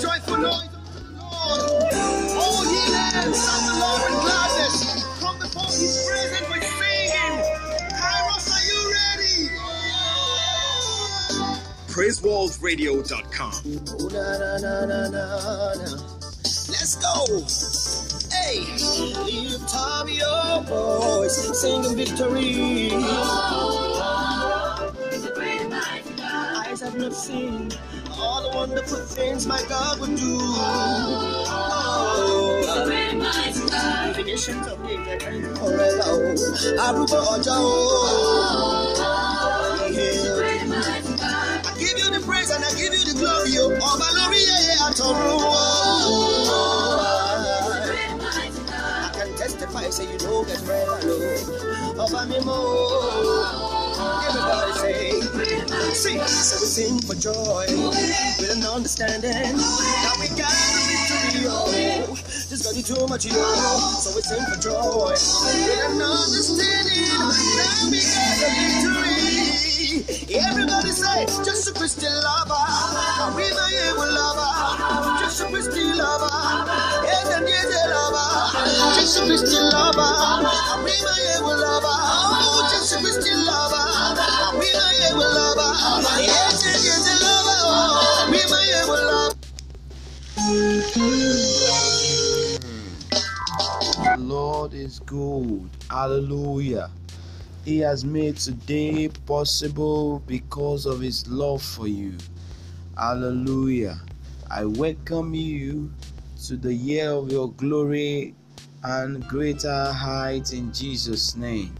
joyful noise the Lord. All ye lands, the Lord with gladness. Come before his presence with singing. Kairos, are you ready? PraiseWallsRadio.com. Oh, Let's go. Hey, lift up your voice, sing victory. Oh. Eyes have not seen all the wonderful things my God would do. Oh, Creations of things that can forever. Oh, Aruba Oja. Oh, yeah. I give you the praise and I give you the glory. Oh, Ọba lórí ẹyẹ àtọ̀run. Oh, I can testify, say you know get forever. Oh, Ọba. Oh, sing for joy with an understanding that we got the victory. Oh, just got you too much, yo. So we sing for joy with an understanding that we got the victory. Everybody say, just a Christian lover. My able lover. Just a Christian lover. Yes, and yes, a lover. Just a Christian lover. My able lover. Oh, just a Christian lover. My able lover. Lord is good. Hallelujah. He has made today possible because of His love for you. Hallelujah. I welcome you to the year of your glory and greater height in Jesus' name.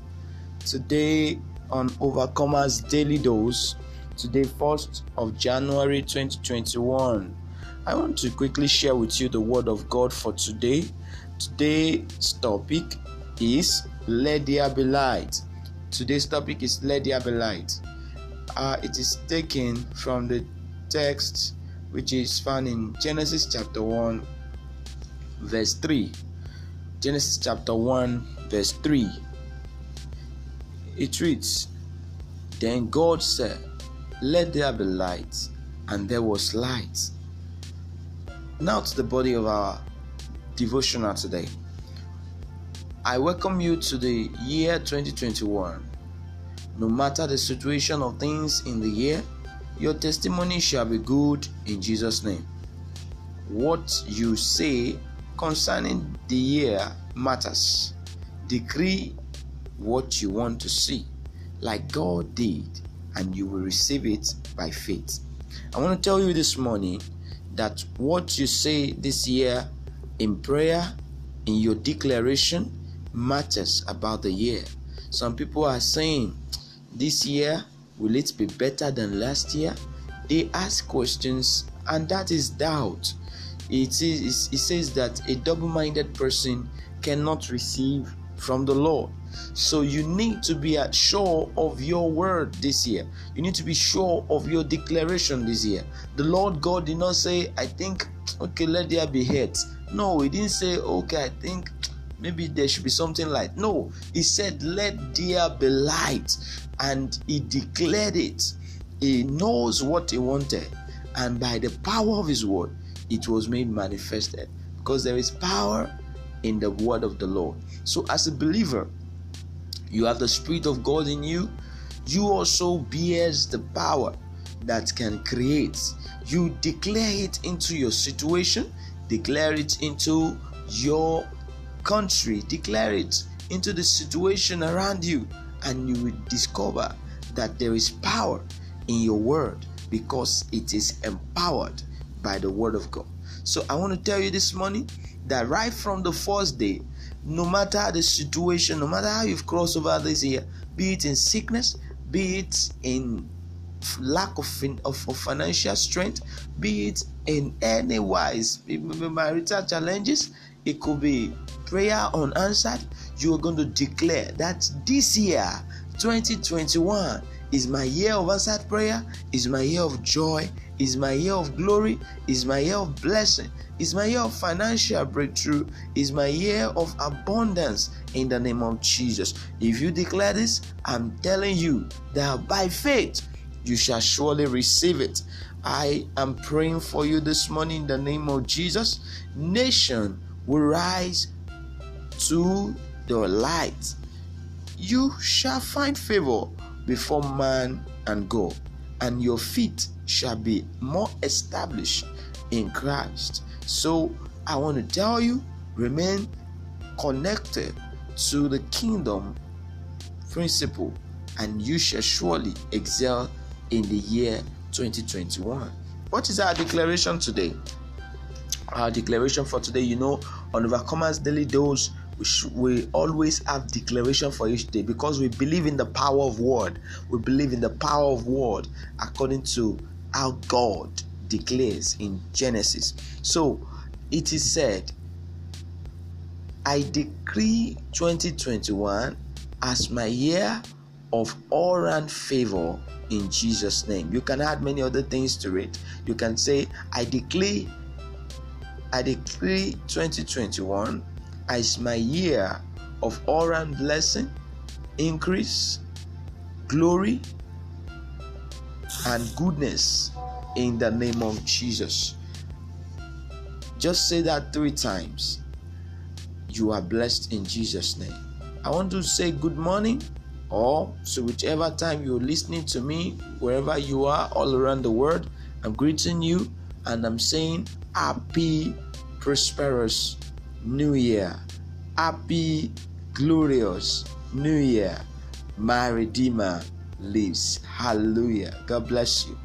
Today on Overcomers Daily Dose, today, 1st of January 2021, I want to quickly share with you the word of God for today. Today's topic is Let There Be Light. Today's topic is Let There Be Light. Uh, it is taken from the text which is found in Genesis chapter 1, verse 3. Genesis chapter 1, verse 3. It reads Then God said, Let there be light, and there was light. Now to the body of our devotional today. I welcome you to the year 2021. No matter the situation of things in the year, your testimony shall be good in Jesus' name. What you say concerning the year matters. Decree what you want to see, like God did, and you will receive it by faith. I want to tell you this morning that what you say this year in prayer, in your declaration, matters about the year. Some people are saying, This year, will it be better than last year? They ask questions, and that is doubt. It, is, it says that a double minded person cannot receive from the Lord. So you need to be sure of your word this year. You need to be sure of your declaration this year. The Lord God did not say, I think, okay, let there be hate. No, He didn't say, okay, I think maybe there should be something like. No, He said, let there be light. And He declared it. He knows what He wanted. And by the power of His word, it was made manifested. Because there is power in the word of the Lord. So, as a believer, you have the Spirit of God in you. You also bears the power that can create. You declare it into your situation, declare it into your country, declare it into the situation around you, and you will discover that there is power in your word because it is empowered by the word of God. So I want to tell you this morning that right from the first day, no matter the situation, no matter how you've crossed over this year, be it in sickness, be it in lack of, of, of financial strength, be it in any wise, marital challenges, it could be prayer unanswered. You are going to declare that this year, 2021, is my year of answered prayer, is my year of joy, is my year of glory, is my year of blessing, is my year of financial breakthrough, is my year of abundance in the name of Jesus. If you declare this, I'm telling you that by faith you shall surely receive it. I am praying for you this morning in the name of Jesus. Nation will rise to the light. You shall find favor before man and God. and your feet shall be more established in Christ. So I want to tell you remain connected to the kingdom principle, and you shall surely excel in the year 2021. What is our declaration today? Our declaration for today, you know, on Overcomers Daily Dose, we, always have declaration for each day because we believe in the power of word. We believe in the power of word according to how God declares in Genesis. So it is said, I decree 2021 as my year of all round favor in Jesus' name. You can add many other things to it. You can say, I declare, I decree 2021 as my year of all round blessing, increase, glory, and goodness in the name of Jesus. Just say that three times. You are blessed in Jesus' name. I want to say good morning, or so whichever time you're listening to me, wherever you are, all around the world, I'm greeting you and I'm saying happy, prosperous new year. Happy, glorious new year. My Redeemer lives. Hallelujah. God bless you.